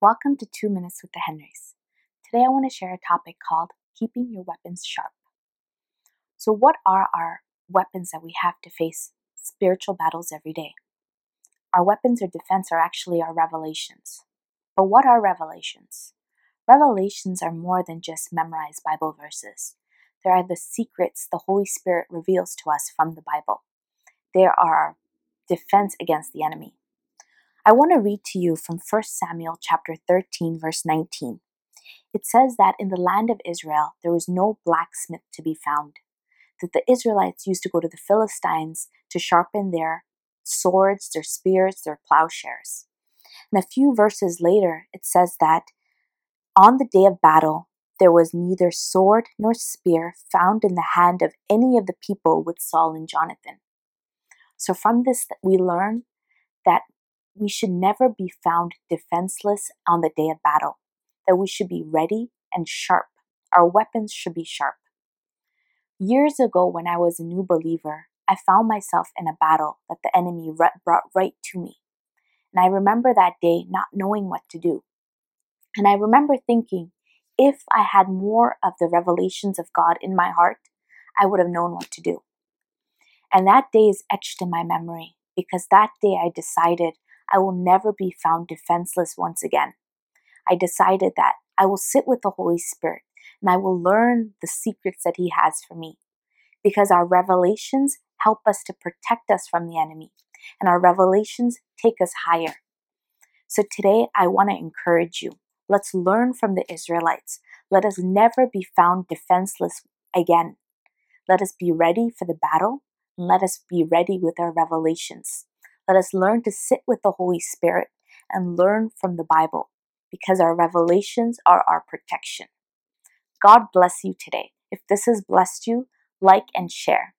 Welcome to Two Minutes with the Henrys. Today I want to share a topic called Keeping Your Weapons Sharp. So, what are our weapons that we have to face spiritual battles every day? Our weapons or defense are actually our revelations. But what are revelations? Revelations are more than just memorized Bible verses. They are the secrets the Holy Spirit reveals to us from the Bible. They are our defense against the enemy. I want to read to you from 1 Samuel chapter 13 verse 19. It says that in the land of Israel there was no blacksmith to be found. That the Israelites used to go to the Philistines to sharpen their swords, their spears, their plowshares. And a few verses later, it says that on the day of battle, there was neither sword nor spear found in the hand of any of the people with Saul and Jonathan. So, from this, we learn that we should never be found defenseless on the day of battle, that we should be ready and sharp. Our weapons should be sharp. Years ago, when I was a new believer, I found myself in a battle that the enemy brought right to me. And I remember that day not knowing what to do. And I remember thinking, if I had more of the revelations of God in my heart, I would have known what to do. And that day is etched in my memory because that day I decided I will never be found defenseless once again. I decided that I will sit with the Holy Spirit and I will learn the secrets that He has for me. Because our revelations help us to protect us from the enemy, and our revelations take us higher. So today I want to encourage you. Let's learn from the Israelites. Let us never be found defenseless again. Let us be ready for the battle, and let us be ready with our revelations. Let us learn to sit with the Holy Spirit and learn from the Bible because our revelations are our protection. God bless you today. If this has blessed you, like and share.